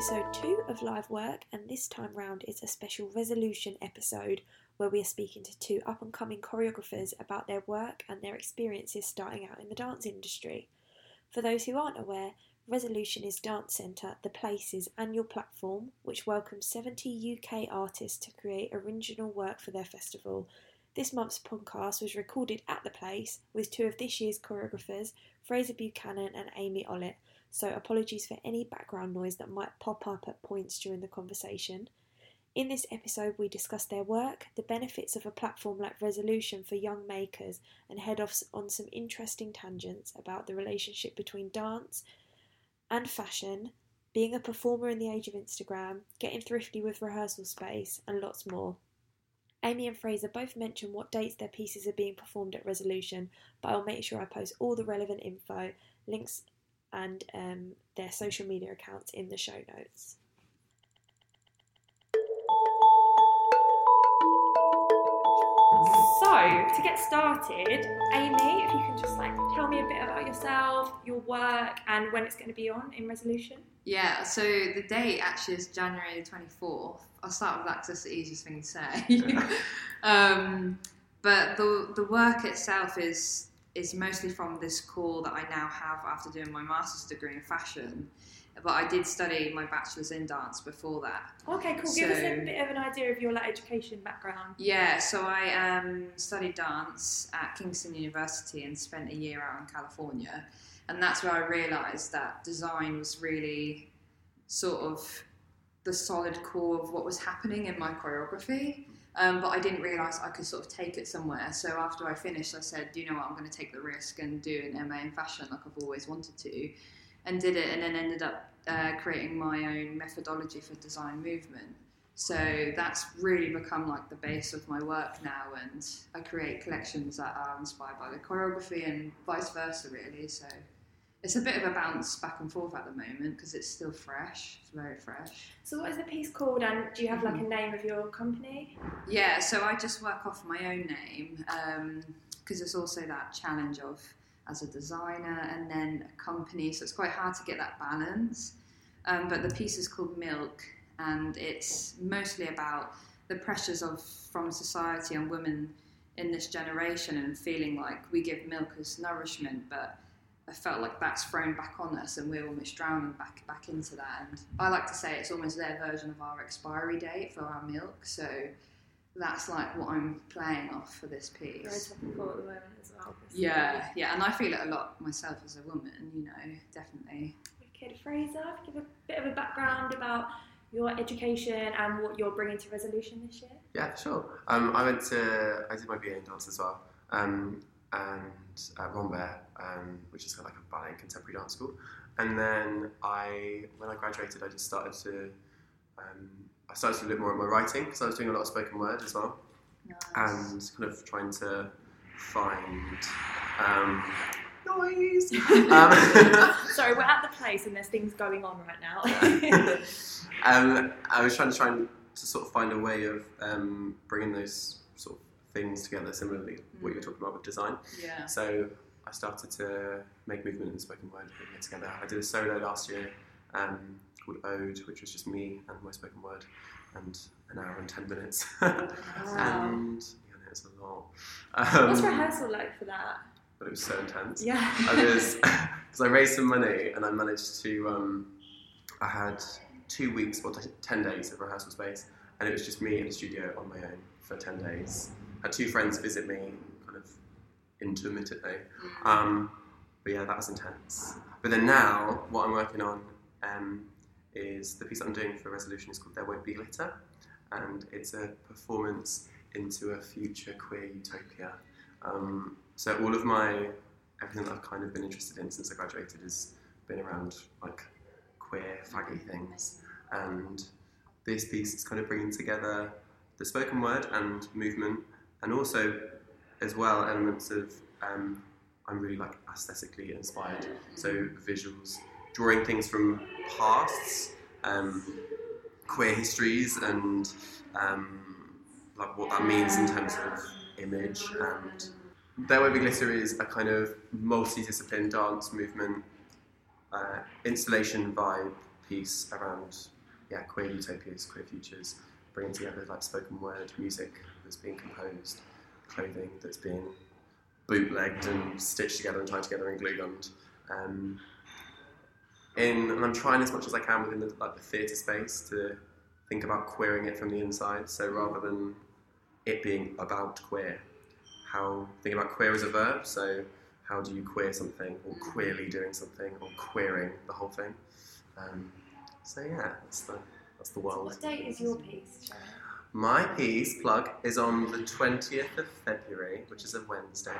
episode two of Live Work, and this time round is a special resolution episode where we are speaking to two up and coming choreographers about their work and their experiences starting out in the dance industry. For those who aren't aware, Resolution is Dance Centre, the Place's annual platform, which welcomes 70 UK artists to create original work for their festival. This month's podcast was recorded at the Place with two of this year's choreographers, Fraser Buchanan and Amy Ollett, so apologies for any background noise that might pop up at points during the conversation. In this episode, we discuss their work, the benefits of a platform like Resolution for young makers, and head off on some interesting tangents about the relationship between dance and fashion, being a performer in the age of Instagram, getting thrifty with rehearsal space, and lots more. Amy and Fraser both mention what dates their pieces are being performed at Resolution, but I'll make sure I post all the relevant info, links, and um, their social media accounts in the show notes. So, to get started, Amy, if you can just like tell me a bit about yourself, your work, and when it's going to be on in Resolution. Yeah, so the date actually is January the 24th. I'll start with that because that's the easiest thing to say. um, but the, the work itself is is mostly from this core that I now have after doing my master's degree in fashion. But I did study my bachelor's in dance before that. Okay, cool. Give us a bit of an idea of your like education background. Yeah, so I um, studied dance at Kingston University and spent a year out in California, and that's where I realised that design was really sort of the solid core of what was happening in my choreography. Um, but I didn't realise I could sort of take it somewhere. So after I finished, I said, you know what? I'm going to take the risk and do an MA in fashion like I've always wanted to," and did it, and then ended up uh, creating my own methodology for design movement. So that's really become like the base of my work now, and I create collections that are inspired by the choreography and vice versa, really. So it's a bit of a bounce back and forth at the moment because it's still fresh. It's very fresh. So, what is the piece called, and do you have like a name of your company? Yeah, so I just work off my own name because um, it's also that challenge of as a designer and then a company, so it's quite hard to get that balance. Um, but the piece is called Milk, and it's mostly about the pressures of from society on women in this generation and feeling like we give milk as nourishment, but I felt like that's thrown back on us and we're almost drowning back back into that. And I like to say it's almost their version of our expiry date for our milk. So that's like what I'm playing off for this piece. Very topical at the moment as well. Yeah, yeah, and I feel it a lot myself as a woman. You know, definitely. Wicked Fraser, give a bit of a background about your education and what you're bringing to Resolution this year. Yeah, sure. Um, I went to I did my BA in dance as well. Um, and at Rambert, um, which is kind of like a ballet contemporary dance school. And then I, when I graduated, I just started to, um, I started to look more at my writing because I was doing a lot of spoken word as well, nice. and kind of trying to find um, noise. Um, Sorry, we're at the place and there's things going on right now. Um, I was trying to try and to sort of find a way of um, bringing those sort of things together similarly mm. what you're talking about with design. Yeah. So I started to make movement and spoken word putting it together. I did a solo last year um, called Ode, which was just me and my spoken word, and an hour and ten minutes. wow. and yeah, it was a lot. Um, What's rehearsal like for that? But it was so intense. Yeah. I was because I raised some money and I managed to. Um, I had two weeks or t- ten days of rehearsal space, and it was just me in the studio on my own for ten days had two friends visit me kind of intermittently. Um, but yeah, that was intense. But then now, what I'm working on um, is the piece I'm doing for Resolution is called There Won't Be Glitter, and it's a performance into a future queer utopia. Um, so all of my everything that I've kind of been interested in since I graduated has been around like queer faggy things, and this piece is kind of bringing together the spoken word and movement and also as well elements of um, I'm really like aesthetically inspired. So visuals, drawing things from pasts, um, queer histories, and um, like what that means in terms of image. And There Won't Be Glitter is a kind of multidisciplinary dance movement uh, installation vibe piece around yeah queer utopias, queer futures, bringing together like spoken word music that's being composed, clothing that's being bootlegged and stitched together and tied together and glue. Um, in, and I'm trying as much as I can within the, like the theatre space to think about queering it from the inside. So rather than it being about queer, how think about queer as a verb. So how do you queer something, or queerly doing something, or queering the whole thing? Um, so yeah, that's the that's the world. What date is your piece, Shannon? My piece plug is on the 20th of February, which is a Wednesday.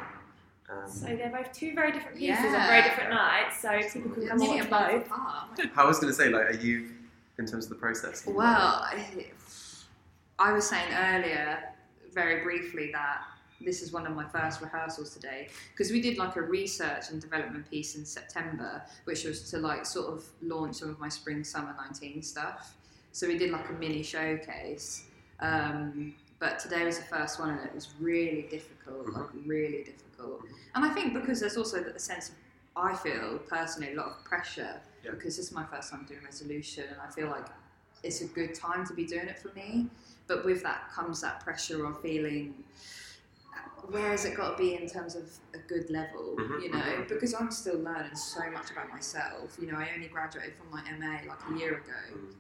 Um, So they're both two very different pieces Yeah. on very different nights, so people can come Nearly watch a month both. apart. I was going to say, like, are you in terms of the process? Well, I, I was saying earlier, very briefly, that this is one of my first rehearsals today because we did like a research and development piece in September, which was to like sort of launch some of my spring summer 19 stuff. So we did like a mini showcase. Um, but today was the first one, and it was really difficult, like really difficult. And I think because there's also a sense of, I feel personally, a lot of pressure Yeah. because this is my first time doing resolution, and I feel like it's a good time to be doing it for me. But with that comes that pressure of feeling where has it got to be in terms of a good level, Mhm, you know? mhm. Because I'm still learning so much about myself. You know, I only graduated from my MA like a year ago, Mm.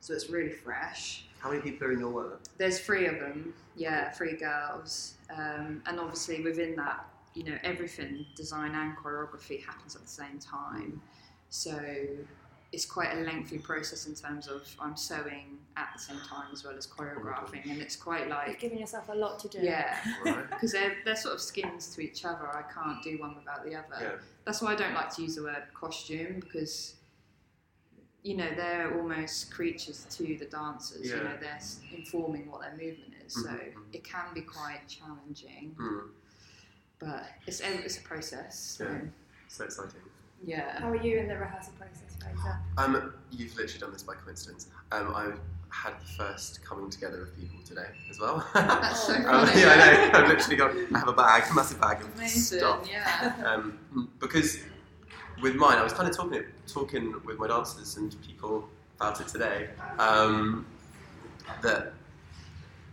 so it's really fresh. How many people are in your work? There's three of them, yeah, three girls, um, and obviously within that, you know, everything design and choreography happens at the same time. So it's quite a lengthy process in terms of I'm sewing at the same time as well as choreographing, and it's quite You've like given yourself a lot to do. yeah, Right. because they're they're sort of skins to each other. I can't do one without the other. Yeah. That's why I don't like to use the word costume because you know they're almost creatures to the dancers. Yeah. You know they're informing what their movement is, so Mhm, mhm. it can be quite challenging. Mm, But it's a, it's a process. So, Yeah. so exciting. Yeah. How are you in the rehearsal process, Fraser? Um, you've literally done this by coincidence. Um, I had the first coming together of people today as well. That's so Um, Um, yeah, I know. I've literally got. I have a bag, a massive bag of Amazing. stuff. Yeah. Um, because with mine, I was kind of talking talking with my dancers and people about it today. Um, that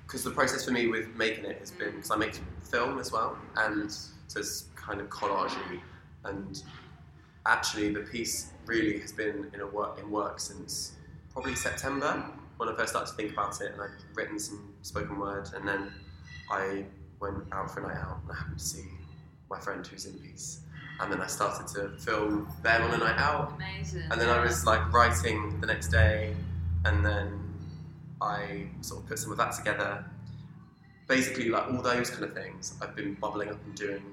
because the process for me with making it has been because I make film as well, and so it's kind of collagey. And actually, the piece really has been in a work in work since probably September when I first started to think about it, and I'd written some spoken word, and then I went out for a night out, and I happened to see my friend who's in the piece, and then I started to film them on a night out, Amazing. and then I was like writing the next day, and then I sort of put some of that together. Basically, like all those kind of things, I've been bubbling up and doing.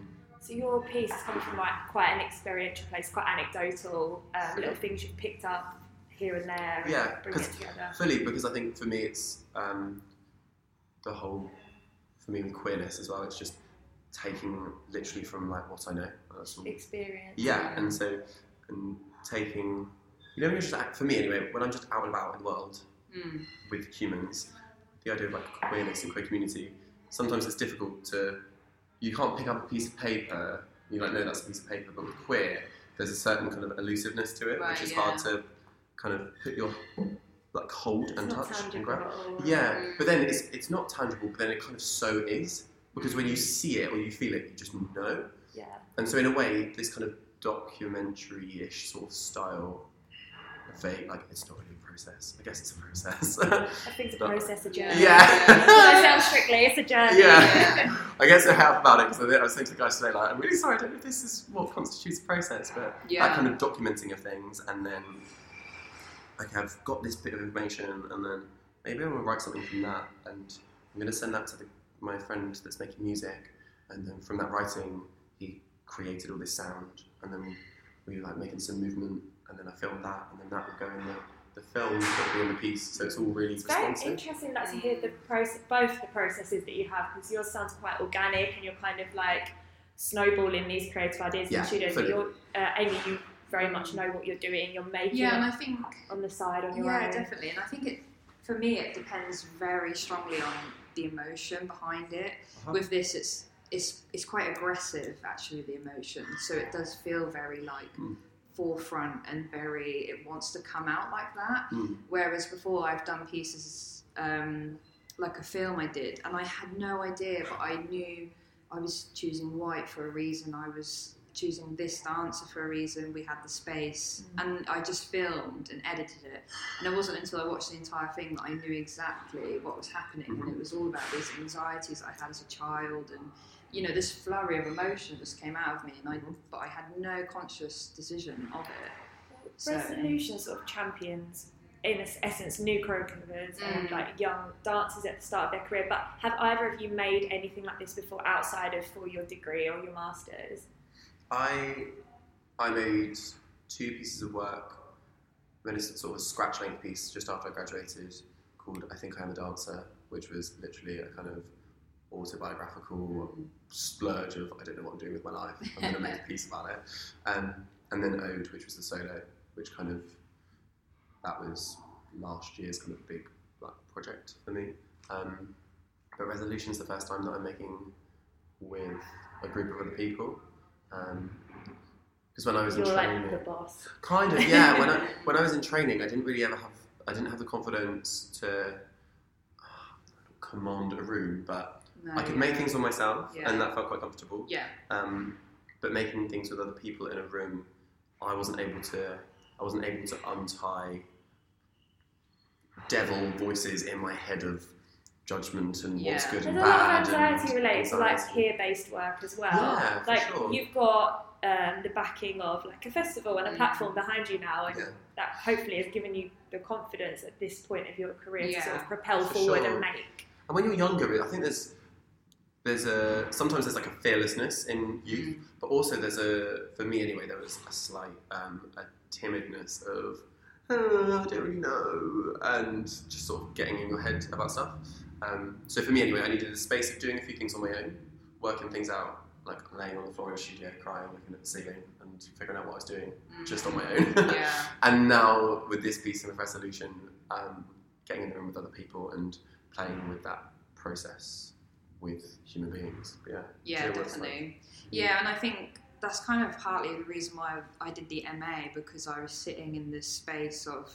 So your piece is coming from like quite an experiential place, quite anecdotal, um, little things you've picked up here and there, and Yeah, bring it together. Fully, because I think for me it's um, the whole, for me with queerness as well. It's just taking literally from like what I know. All. Experience. Yeah, and so and taking, you know, when you're just for me anyway. When I'm just out and about in the world, Mm. with humans, the idea of like queerness and queer community, sometimes it's difficult to, you can't pick up a piece of paper, you like know that's a piece of paper, but with queer, there's a certain kind of elusiveness to it, Right, which is yeah. hard to kind of put your, like hold and It's not touch and grab. Yeah, Mm. but then it's, it's not tangible, but then it kind of so is, because when you see it or you feel it, you just know. Yeah. And so in a way, this kind of documentary-ish sort of style, vague, like it's not really process. I guess it's a process. I think it's a process, a journey. Yeah. Sound strictly, it's a journey. yeah. I guess I have about it because I was saying to the guys today, like, I'm really sorry, I don't know if this is what constitutes a process, but Yeah. that kind of documenting of things, and then like I've got this bit of information, and then maybe I'm gonna write something from that, and I'm gonna send that to the, my friend that's making music, and then from that writing, he created all this sound, and then we were like making some movement, and then I filmed that, and then that would go in the, the film that would be in the piece, so it's all really It's very interesting that to hear the process, both the processes that you have, because yours sounds quite organic and you're kind of like snowballing these creative ideas Yeah, in the studio. But you're, uh, Amy, you very much know what you're doing. You're making Yeah, and I think on the side on your yeah, own. definitely. And I think it, for me, it depends very strongly on the emotion behind it. Uh-huh. With this, it's it's it's quite aggressive actually the emotion, so it does feel very like Mm. Forefront and very it wants to come out like that. Mm. Whereas before I've done pieces um, like a film I did, and I had no idea, but I knew I was choosing white for a reason. I was choosing this dancer for a reason. We had the space, and I just filmed and edited it. And it wasn't until I watched the entire thing that I knew exactly what was happening, and it was all about these anxieties I had as a child, and you know this flurry of emotion just came out of me, and I but I had no conscious decision of it. So- Resolution sort of champions, in essence, new choreographers and Mm. like young dancers at the start of their career. But have either of you made anything like this before outside of for your degree or your masters? I I made two pieces of work. I made a sort of a scratch length piece just after I graduated called I Think I Am a Dancer, which was literally a kind of autobiographical splurge of I don't know what I'm doing with my life. I'm going to make a piece about it. Um, and then Ode, which was the solo, which kind of that was last year's kind of big like, project for me. Um, but Resolution's the first time that I'm making with a group of other people. Because when I was You're in training, like the boss. kind of yeah. when I when I was in training, I didn't really ever have I didn't have the confidence to command a room, but No, I could yeah. make things on myself, Yeah. and that felt quite comfortable. Yeah. Um, but making things with other people in a room, I wasn't able to. I wasn't able to untie devil voices in my head of judgment and what's good There's and a lot bad. of anxiety and related to like anxiety. peer-based work as well. Yeah, for like sure. you've got um, the backing of like a festival and a Mm. platform behind you now, and Yeah. that hopefully has given you the confidence at this point of your career to sort of propel for forward sure. and make. And when you're younger, I think there's there's a sometimes there's like a fearlessness in youth, Mm. but also there's a for me anyway there was a slight um, a timidness of "Oh, I don't really know and just sort of getting in your head about stuff. Um, so for me anyway, I needed a space of doing a few things on my own, working things out, like laying on the floor in the studio, crying, looking at the ceiling, and figuring out what I was doing Mm. just on my own. yeah. And now with this piece and with resolution, um, getting in the room with other people and playing with that process with human beings. But yeah. Yeah, see what it's definitely. Yeah, and I think that's kind of partly the reason why I did the MA because I was sitting in this space of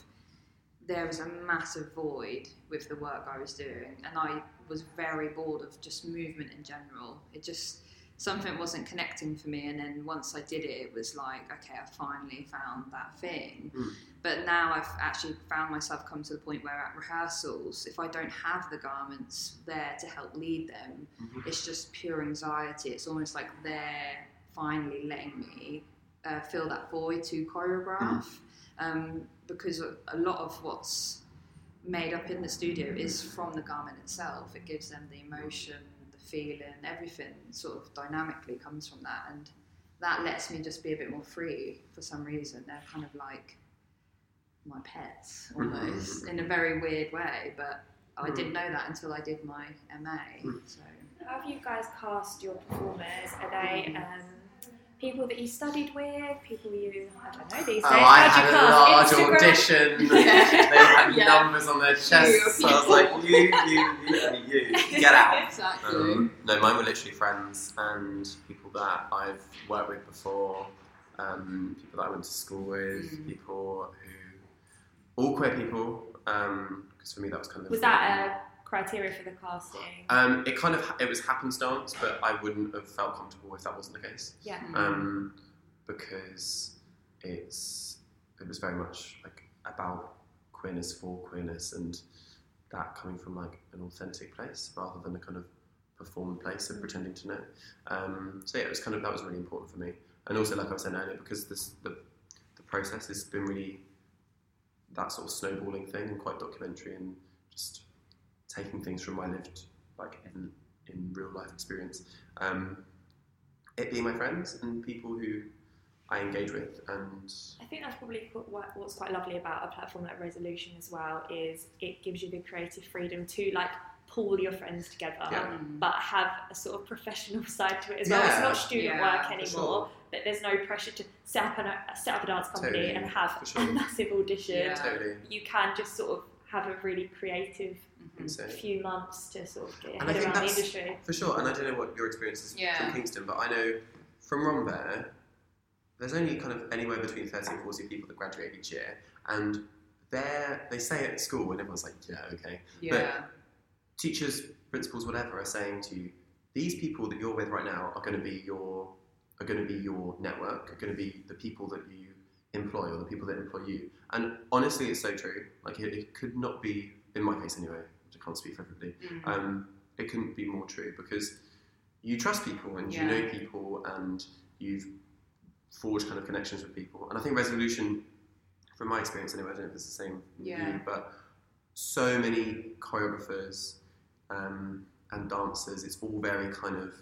there was a massive void with the work I was doing, and I was very bored of just movement in general. It just something wasn't connecting for me, and then once I did it, it was like, okay, I finally found that thing. Mm. But now I've actually found myself come to the point where at rehearsals, if I don't have the garments there to help lead them, Mhm. it's just pure anxiety. It's almost like they're finally letting me uh, fill that void to choreograph. Um, because a lot of what's made up in the studio is from the garment itself. It gives them the emotion, feeling, everything sort of dynamically comes from that. And that lets me just be a bit more free for some reason. They're kind of like my pets mm-hmm. almost in a very weird way, but I didn't mm. know that until I did my MA. Mm. So How have you guys cast your performers? Are they mm. um, people that you studied with? People you I don't know these days? Oh, I How'd had you a cast? large Instagram? audition. They had Yeah. numbers on their chests. So I was like, you, you, you, and you, get out. exactly. Um, no, mine were literally friends and people that I've worked with before, um, people that I went to school with, Mm. people who, all queer people, because for me that was kind of Was that a criteria for the casting? Um, it kind of it was happenstance, but I wouldn't have felt comfortable if that wasn't the case. yeah. Mm. Um, because it's it was very much like about queerness for queerness and that coming from like an authentic place rather than a kind of performed place of pretending to know. Um, so yeah, it was kind of that was really important for me, and also like I was saying earlier, because this the the process has been really that sort of snowballing thing and quite documentary and just taking things from my lived like in in real life experience. Um, it being my friends and people who I engage with, and I think that's probably what- what's quite lovely about a platform like Resolution as well is it gives you the creative freedom to like pull your friends together, Yeah. But have a sort of professional side to it as well. Yeah. It's not student Yeah, work anymore, sure. but there's no pressure to set up, an, set up a dance company Totally, and have sure. a massive audition. Yeah. totally You can just sort of have a really creative Mhm. few months to sort of get your And I think around the industry. For sure, and I don't know what your experience is Yeah. from Kingston, but I know from Rambert, there's only kind of anywhere between 30 and 40 people that graduate each year, and they're, they say it at school, and everyone's like, yeah, okay. Yeah. But Teachers, principals, whatever, are saying to you, these people that you're with right now are going to be your are going to be your network, are going to be the people that you employ or the people that employ you. And honestly, it's so true. Like it, it could not be, in my case anyway. I can't speak for everybody. Mm. Um, it couldn't be more true because you trust people and you know people and you've forged kind of connections with people. And I think resolution, from my experience anyway, I don't know if it's the same Yeah. you, but so many choreographers um, and dancers, it's all very kind of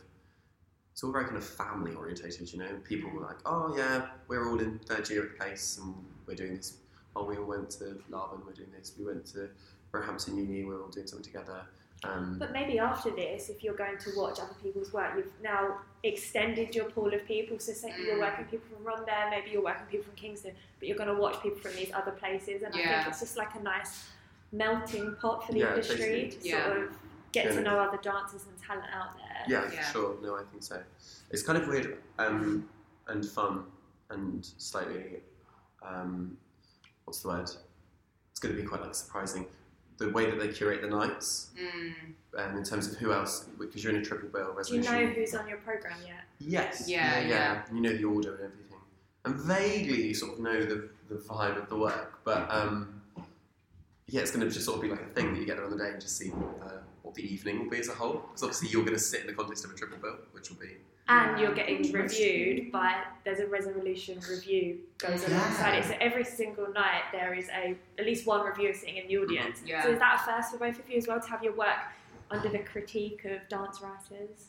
it's all very kind of family orientated, you know. People were like, oh yeah, we're all in third year at place and we're doing this. Oh, we all went to Laban, we're doing this. We went to Roehampton Uni, we're all doing something together. Um, But maybe after this, if you're going to watch other people's work, you've now extended your pool of people. So say you're Mm. working people from Rondell, maybe you're working people from Kingston, but you're going to watch people from these other places. And I think it's just like a nice melting pot for the Yeah, industry basically. to Yeah. sort of get to know other dancers and talent out there. Yeah, Yeah. sure. No, I think so. It's kind of weird um, and fun and slightly, um, what's the word? It's going to be quite like surprising. The way that they curate the nights, Mm. um, in terms of who else, because you're in a triple bill Do you know who's on your program yet? Yes. Yeah, yeah, yeah. You know the order and everything, and vaguely you sort of know the, the vibe of the work, but um, yeah, it's going to just sort of be like a thing that you get there on the day and just see what the, what the evening will be as a whole. Because obviously you're going to sit in the context of a triple bill, which will be And you're getting reviewed by there's a resolution review goes Yeah. alongside it. So every single night there is a at least one reviewer sitting in the audience. Yeah. So is that a first for both of you as well to have your work under the critique of dance writers?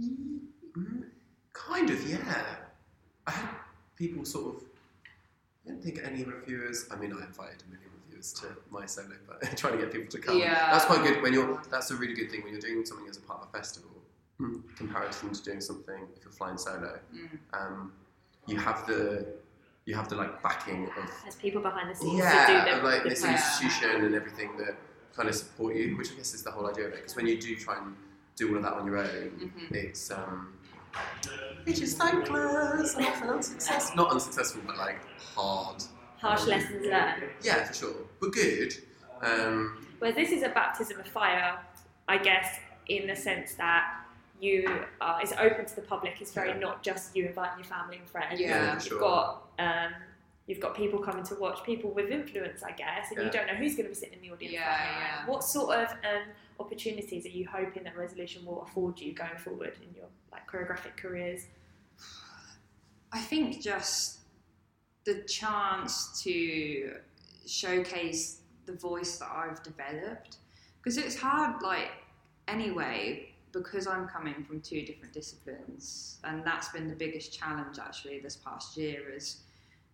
Mm, Kind of, yeah. I had people sort of. I don't think any reviewers. I mean, I invited a million reviewers to my solo, but trying to get people to come. Yeah. That's quite good when you're. That's a really good thing when you're doing something as a part of a festival, mm, comparison to doing something if you're flying solo. Mm. Um, you have the. You have the like backing of There's people behind the scenes yeah, to do the, of, like the this prep. institution and everything that kind of support you, which I guess is the whole idea of it. Because when you do try and do all of that on your own, Mhm. it's um, it is thankless and often unsuccessful. Not unsuccessful, but like hard. Harsh lessons learned. Yeah, for sure, but good. Um, Whereas this is a baptism of fire, I guess, in the sense that you are, it's open to the public. It's very Yeah. not just you inviting your family and friends. Yeah, you've sure. got um, you've got people coming to watch, people with influence, I guess, and you don't know who's going to be sitting in the audience. Yeah, yeah. What sort of um, opportunities are you hoping that Resolution will afford you going forward in your like choreographic careers? I think just the chance to showcase the voice that I've developed. Because it's hard like anyway because I'm coming from two different disciplines and that's been the biggest challenge actually this past year is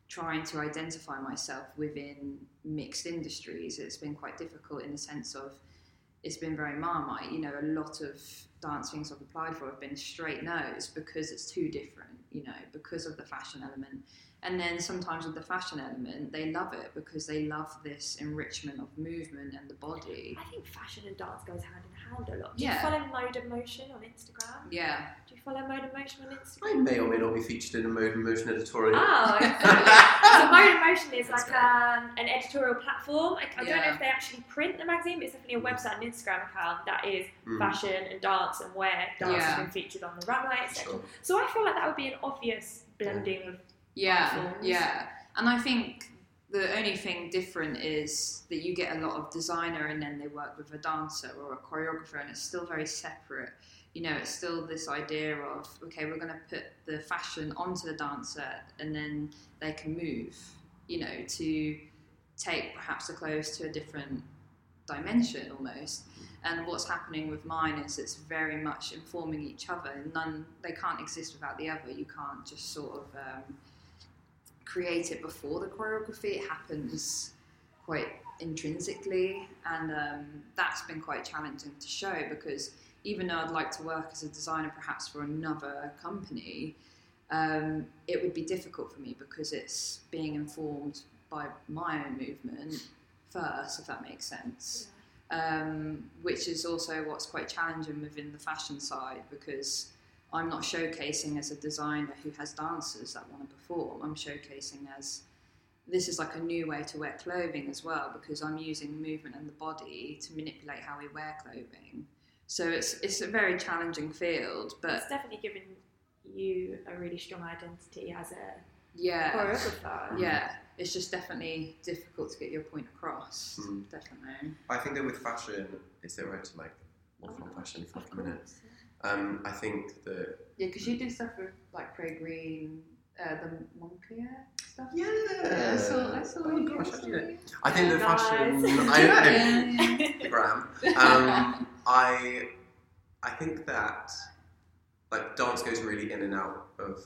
trying to identify myself within mixed industries. It's been quite difficult in the sense of it's been very marmite. You know a lot of dance things I've applied for have been straight no's because it's too different you know because of the fashion element and then sometimes with the fashion element they love it because they love this enrichment of movement and the body I think fashion and dance goes hand in hand a lot. Do Yeah. you follow Mode of Motion on Instagram? yeah Do you follow Mode of Motion on Instagram? I may or may not be featured in a Mode and Motion editorial. Oh, exactly. so Mode in Motion is That's like um, an editorial platform. I, I don't know if they actually print the magazine, but it's definitely a website and Instagram account that is Mm, fashion and dance and where dance Yeah. has been featured on the runway, etc. sure. So I feel like that would be an obvious blending of yeah yeah. And i think the only thing different is that you get a lot of designer and then they work with a dancer or a choreographer and it's still very separate. You know it's still this idea of okay we're going to put the fashion onto the dancer and then they can move you know to take perhaps the clothes to a different dimension almost. And what's happening with mine is it's very much informing each other. None they can't exist without the other. You can't just sort of um, create it before the choreography it happens quite intrinsically. And um, that's been quite challenging to show because even though I'd like to work as a designer perhaps for another company um, it would be difficult for me because it's being informed by my own movement first if that makes sense. Um, which is also what's quite challenging within the fashion side because I'm not showcasing as a designer who has dancers that want to perform. I'm showcasing as this is like a new way to wear clothing as well because I'm using movement and the body to manipulate how we wear clothing. So it's it's a very challenging field, but It's definitely given you a really strong identity as a yeah, choreographer. yeah, it's just definitely difficult to get your point across. Mm. Definitely. I think that with fashion, is it right to like waffle from fashion for Of a minute? Um, I think that Yeah, because you did stuff with like Craig Green, uh, the Moncler stuff. yeah, I saw. I saw. Oh gosh, I did it. I think the Nice. fashion. Yeah, I, yeah, the gram. Um, I I think that like dance goes really in and out of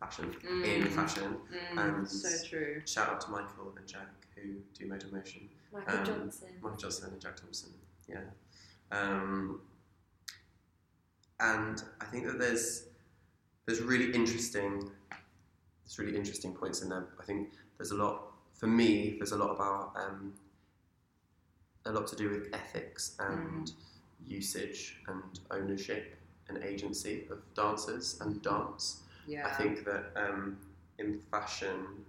fashion in Mm. fashion. Mm, And- so true. Shout out to Michael and Jack who do Motor Motion. Michael Um, Johnson. Michael Johnson and Jack Thompson. Yeah. Um, and I think that there's there's really interesting there's really interesting points in there. I think there's a lot for me. There's a lot about um, a lot to do with ethics and usage and ownership and agency of dancers and dance. Yeah. I think that um, in fashion,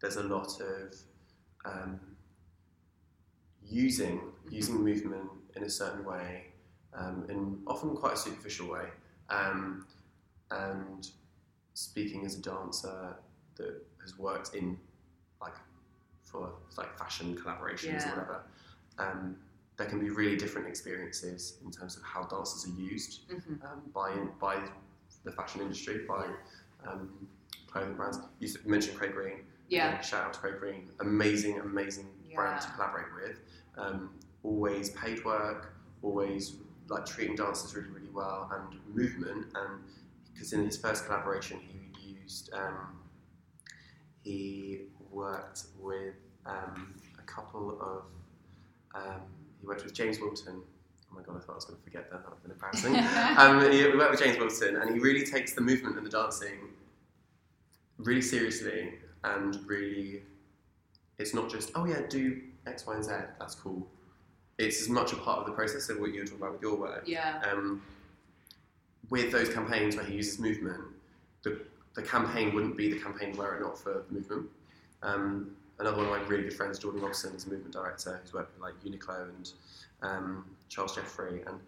there's a lot of um, using using movement in a certain way, um, in often quite a superficial way, um, and speaking as a dancer that has worked in like for like fashion collaborations Yeah. or whatever. Um, there can be really different experiences in terms of how dancers are used Mhm. um, by by the fashion industry, by um, clothing brands. You mentioned Craig Green. Yeah. Shout out to Craig Green. Amazing, amazing brand to collaborate with. Um, always paid work. Always like treating dancers really, really well and movement. And because in his first collaboration, he used um, he worked with um, a couple of um, he worked with James Wilton. Oh my god, I thought I was going to forget that. That would have been embarrassing. um, he worked with James Wilson, and he really takes the movement and the dancing really seriously, and really, it's not just oh yeah, do X, Y, and Z. That's cool. It's as much a part of the process of what you were talking about with your work. Yeah. Um, with those campaigns where he uses movement, the, the campaign wouldn't be the campaign were it not for the movement. Um, another one of my really good friends, Jordan Robson, is a movement director who's worked with like Uniqlo and um, Charles Jeffrey, and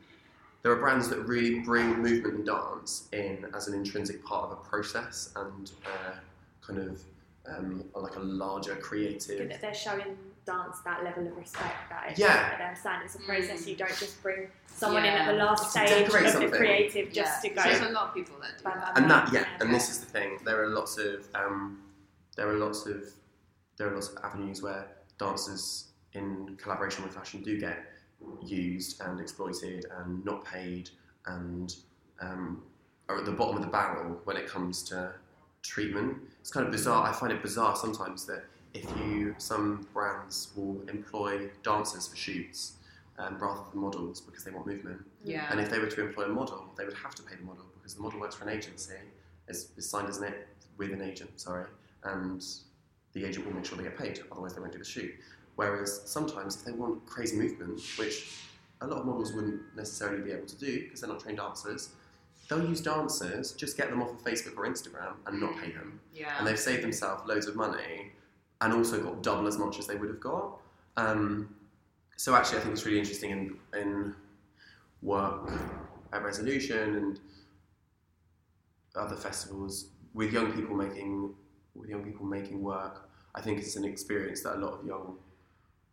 there are brands that really bring movement and dance in as an intrinsic part of a process and uh, kind of um, like a larger creative. They're showing dance that level of respect that it's, Yeah. they understand it's a process. Mm. You don't just bring someone in at the last To stage of decorate the something. creative just to go. There's a lot of people that do Bam, that. and that yeah, Yeah. and this is the thing. There are lots of um, there are lots of there are lots of avenues where dancers in collaboration with fashion do get used and exploited and not paid and um, are at the bottom of the barrel when it comes to treatment. It's kind of bizarre. I find it bizarre sometimes that if you some brands will employ dancers for shoots um, rather than models because they want movement. Yeah. And if they were to employ a model, they would have to pay the model because the model works for an agency, is, is signed as an with an agent, sorry, and the agent will make sure they get paid, otherwise they won't do the shoot. Whereas sometimes if they want crazy movement, which a lot of models wouldn't necessarily be able to do because they're not trained dancers, they'll use dancers, just get them off of Facebook or Instagram and not pay them. yeah. And they've saved themselves loads of money and also got double as much as they would have got. Um, so actually, I think it's really interesting in, in work at Resolution and other festivals with young people making with young people making work. I think it's an experience that a lot of young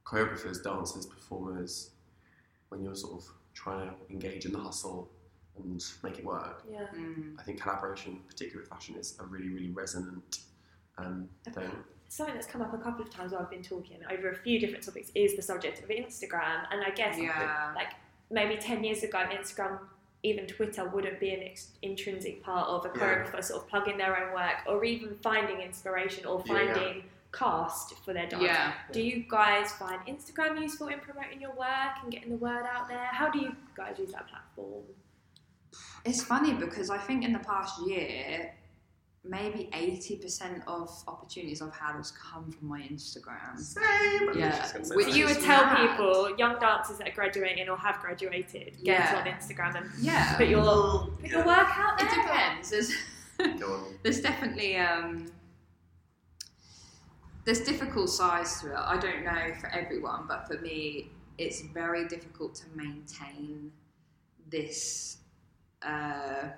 choreographers, dancers, performers, when you're sort of trying to engage in the hustle and make it work, yeah. Mm. I think collaboration, particularly with fashion, is a really, really resonant um, thing. Something that's come up a couple of times while I've been talking over a few different topics is the subject of Instagram, and I guess Yeah. like maybe 10 years ago, Instagram, even Twitter, wouldn't be an ex- intrinsic part of a Yeah. choreographer sort of plugging their own work or even finding inspiration or Yeah, yeah. finding cast for their dance. Yeah. Do you guys find Instagram useful in promoting your work and getting the word out there? How do you guys use that platform? It's funny because I think in the past year, maybe eighty percent of opportunities I've had has come from my Instagram. Same. Yeah. just gonna say Which So that. you would tell mad. people, young dancers that are graduating or have graduated, get Yeah. on Instagram and Yeah, put your put your Yeah. work out there. it depends. There's, there's definitely um, there's difficult sides to it. I don't know for everyone, but for me, it's very difficult to maintain this uh,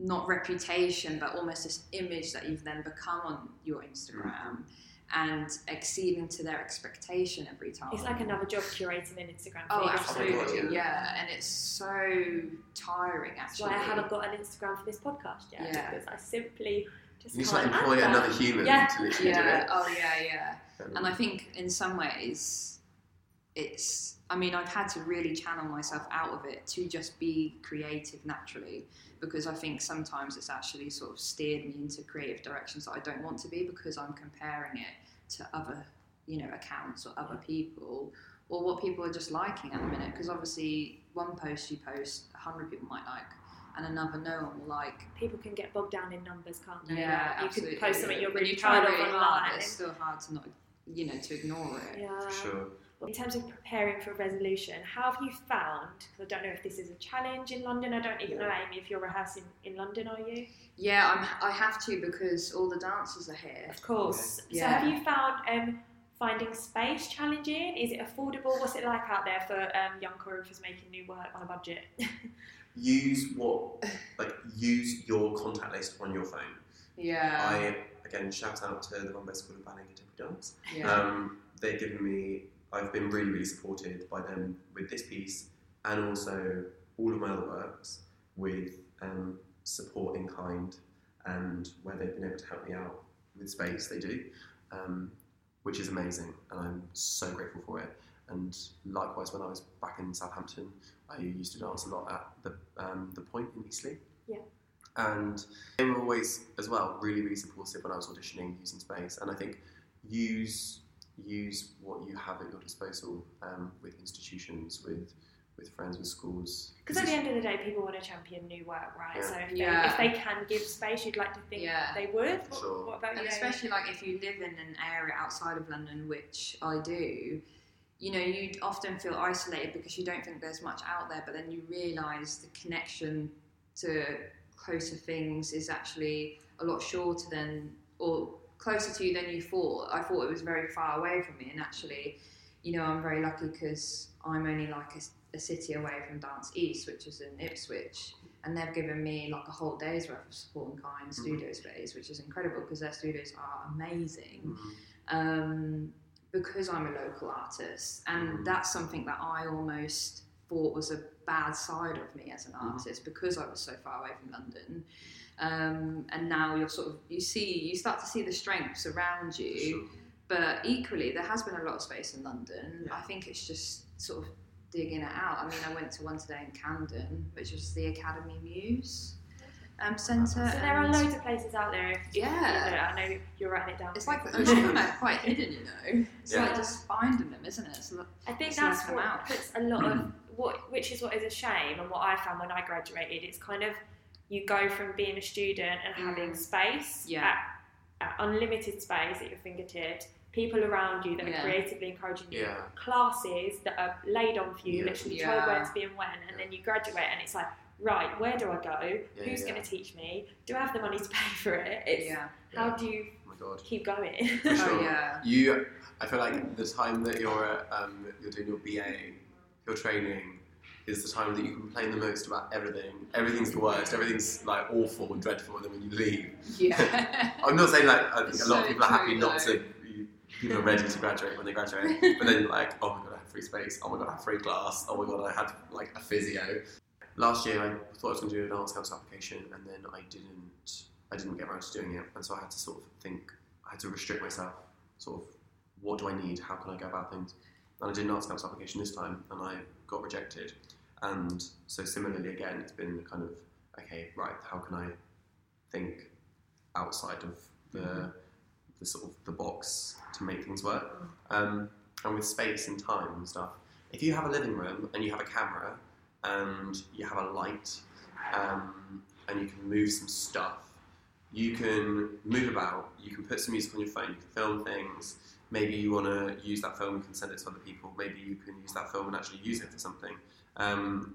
not reputation, but almost this image that you've then become on your Instagram. And exceeding to their expectation every time. It's like another job curating an Instagram. Oh, absolutely, Oh yeah. yeah. and it's so tiring. That's Actually, why I haven't got an Instagram for this podcast yet Yeah. because I simply just You need to can't like, employ add another human Yeah. to literally yeah. do it. Oh, yeah, yeah. Um, And I think in some ways, it's. I mean, I've had to really channel myself out of it to just be creative naturally, because I think sometimes it's actually sort of steered me into creative directions that I don't want to be because I'm comparing it to other, you know, accounts or other people or what people are just liking at the minute. Because obviously, one post you post, a hundred people might like, and another no one will like. People can get bogged down in numbers, can't they? Yeah, Like, you absolutely. could post something you're When really you try proud of really online. hard, it's still hard to not, you know, to ignore it. yeah. for sure. In terms of preparing for resolution, how have you found? Because I don't know if this is a challenge in London. I don't even know Amy if you're rehearsing in London. Are you? Yeah, I'm, I have to because all the dancers are here. Of course. Yeah. So have you found um, finding space challenging? Is it affordable? What's it like out there for um, young choreographers making new work on a budget? Use what, like, use your contact list on your phone. Yeah, I again shout out to the Rambert School of Ballet and Contemporary Dance. yeah, Um, they've given me, I've been really, really supported by them with this piece and also all of my other works with um, support in kind and where they've been able to help me out with space, they do, um, which is amazing and I'm so grateful for it. And likewise, when I was back in Southampton, I used to dance a lot at the, um, the Point in Eastleigh. Yeah. And they were always, as well, really, really supportive when I was auditioning using space. And I think use use what you have at your disposal um, with institutions, with with friends, with schools. Because at the end of the day, people want to champion new work, right? Yeah. So if, Yeah. they, if they can give space, you'd like to think Yeah. they would. For What, sure. what about and you? especially like if you live in an area outside of London, which I do. You know, you often feel isolated because you don't think there's much out there, but then you realise the connection to closer things is actually a lot shorter than, or closer to you than you thought. I thought it was very far away from me, and actually, you know, I'm very lucky because I'm only like a, a city away from Dance East, which is in Ipswich, and they've given me like a whole day's worth of support and kind studio space, which is incredible because their studios are amazing Mhm. um, because I'm a local artist, and Mhm. that's something that I almost thought was a bad side of me as an Mhm. artist because I was so far away from London. Um, and now you're sort of you see you start to see the strengths around you, Sure. but equally there has been a lot of space in London. Yeah. I think it's just sort of digging it out. I mean, I went to one today in Camden, which was the Academy Muse um, Centre. so there are loads of places out there. If, Yeah. I know you're writing it down. It's like most of are quite hidden, you know. It's Yeah. like just finding them, isn't it? It's lo- I think It's that's what out. puts a lot of what, which is what is a shame, and what I found when I graduated. It's kind of you go from being a student and having Mm. space, Yeah. at, at unlimited space at your fingertips, people around you that Yeah. are creatively encouraging you, Yeah. classes that are laid on for you, Yeah. literally Yeah. told where to be and when, and then you graduate, and it's like, right, where do I go? Yeah, Who's yeah. going to teach me? Do I have the money to pay for it? It's yeah. how do you Oh god. keep going? For sure. Oh yeah. You, I feel like the time that you're uh, um, you're doing your BA, your training, is the time that you complain the most about everything. Everything's the worst. Everything's like awful and dreadful, and then when you leave, Yeah. I'm not saying like I think It's a lot of people are happy true, not to. People are ready to graduate when they graduate, but then like, oh my god, I have free space. Oh my god, I have free class. Oh my god, I had like a physio. Last year, I thought I was going to do an arts council application, and then I didn't. I didn't get around to doing it, and so I had to sort of think. I had to restrict myself. Sort of, what do I need? How can I go about things? And I did an arts council application this time, and I got rejected. And so similarly, again, it's been kind of okay, right? How can I think outside of the the sort of the box to make things work? Um, and with space and time and stuff, if you have a living room and you have a camera and you have a light um, and you can move some stuff, you can move about, you can put some music on your phone, you can film things. Maybe you want to use that film, you can send it to other people. Maybe you can use that film and actually use it for something. Um,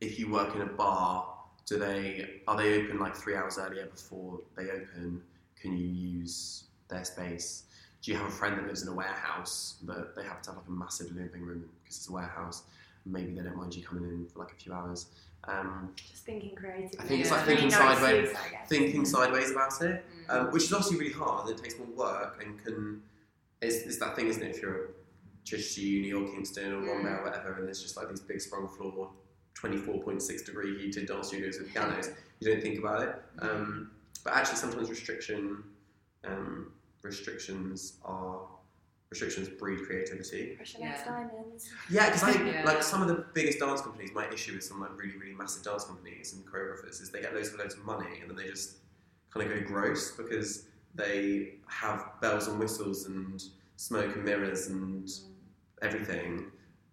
if you work in a bar, do they are they open like three hours earlier before they open? Can you use their space? Do you have a friend that lives in a warehouse but they have to have like a massive living room because it's a warehouse? Maybe they don't mind you coming in for like a few hours. Um, Just thinking creatively. I think it's Yeah. like thinking no sideways- excuse, I guess. thinking sideways about it, Mm. um, which is obviously really hard it takes more work and can. It's, it's that thing, isn't it? If you're at Chichester Uni or Kingston or Rambert or whatever, and there's just like these big sprung floor, 24.6 degree heated dance studios with pianos, you don't think about it. Um, but actually, sometimes restriction um, restrictions are restrictions breed creativity. Pressure Yeah. makes diamonds. Yeah, because I think Yeah. like some of the biggest dance companies, my issue with some like really really massive dance companies and choreographers is they get loads and loads of money and then they just kind of go gross because they have bells and whistles and smoke and mirrors and everything.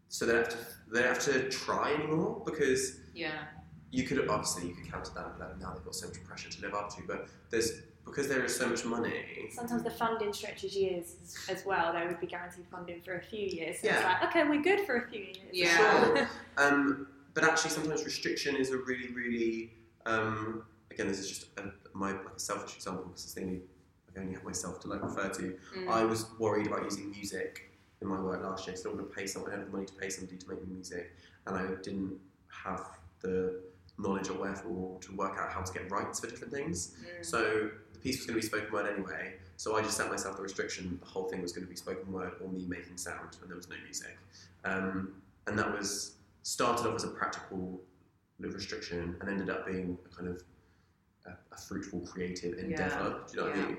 So they don't have to they don't have to try anymore because Yeah. you could obviously you could counter that that now they've got so much pressure to live up to, but there's because there is so much money. Sometimes the funding stretches years as- as well. They would be guaranteed funding for a few years. So it's Yeah. like, okay, we're good for a few years. Yeah. Sure. Um, but actually, sometimes restriction is a really, really. Um, again, this is just a, my like a selfish example because it's the only I only have myself to like refer to. Mm. I was worried about using music in my work last year, so I want to pay someone. I had the money to pay somebody to make me music, and I didn't have the knowledge or wherefore to work out how to get rights for different things. Mm. So the piece was going to be spoken word anyway. So I just set myself the restriction. The whole thing was going to be spoken word or me making sound, and there was no music. Um, and that was started off as a practical restriction and ended up being a kind of a, a fruitful creative endeavor. Do you know what I mean?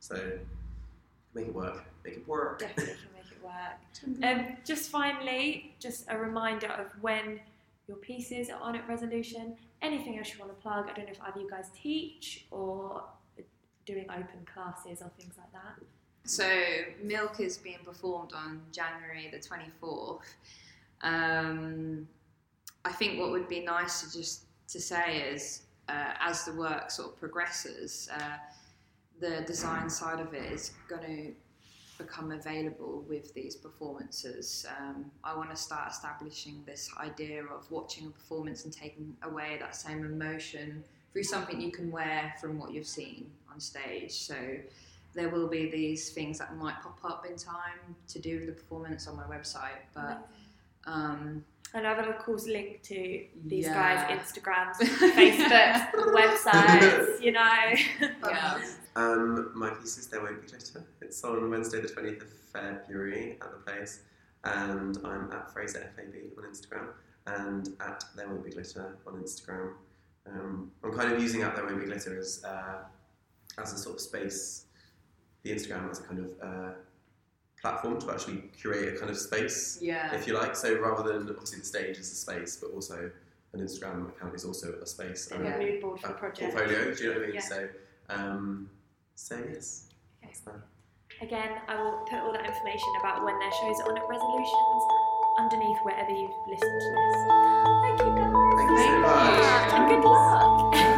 So make it work. Make it work. Definitely can make it work. Um, just finally, just a reminder of when your pieces are on at Resolution. Anything else you want to plug? I don't know if either you guys teach or doing open classes or things like that. So Milk is being performed on January the 24th. Um, I think what would be nice to just to say is uh, as the work sort of progresses, uh, the design side of it is going to become available with these performances. Um, I want to start establishing this idea of watching a performance and taking away that same emotion through something you can wear from what you've seen on stage. So there will be these things that might pop up in time to do with the performance on my website, but um, And I will of course link to these Yeah. guys' Instagrams, Facebooks, websites, you know. yeah. Um, my piece is There Won't Be Glitter. It's on Wednesday, the 20th of February at the place, and I'm at Fraser FAB on Instagram and at There Won't Be Glitter on Instagram. Um, I'm kind of using at There Won't Be Glitter as, uh, as a sort of space, the Instagram as a kind of uh, platform to actually curate a kind of space, yeah. if you like. So rather than obviously the stage is a space, but also an Instagram account is also a space. And yeah. mood board for a project. Portfolio, do you know what I mean? Yeah. So, um, so yes. Okay. Again, I will put all that information about when their shows are on at resolutions underneath wherever you've listened to this. Thank you guys. Thank you so much. And good luck.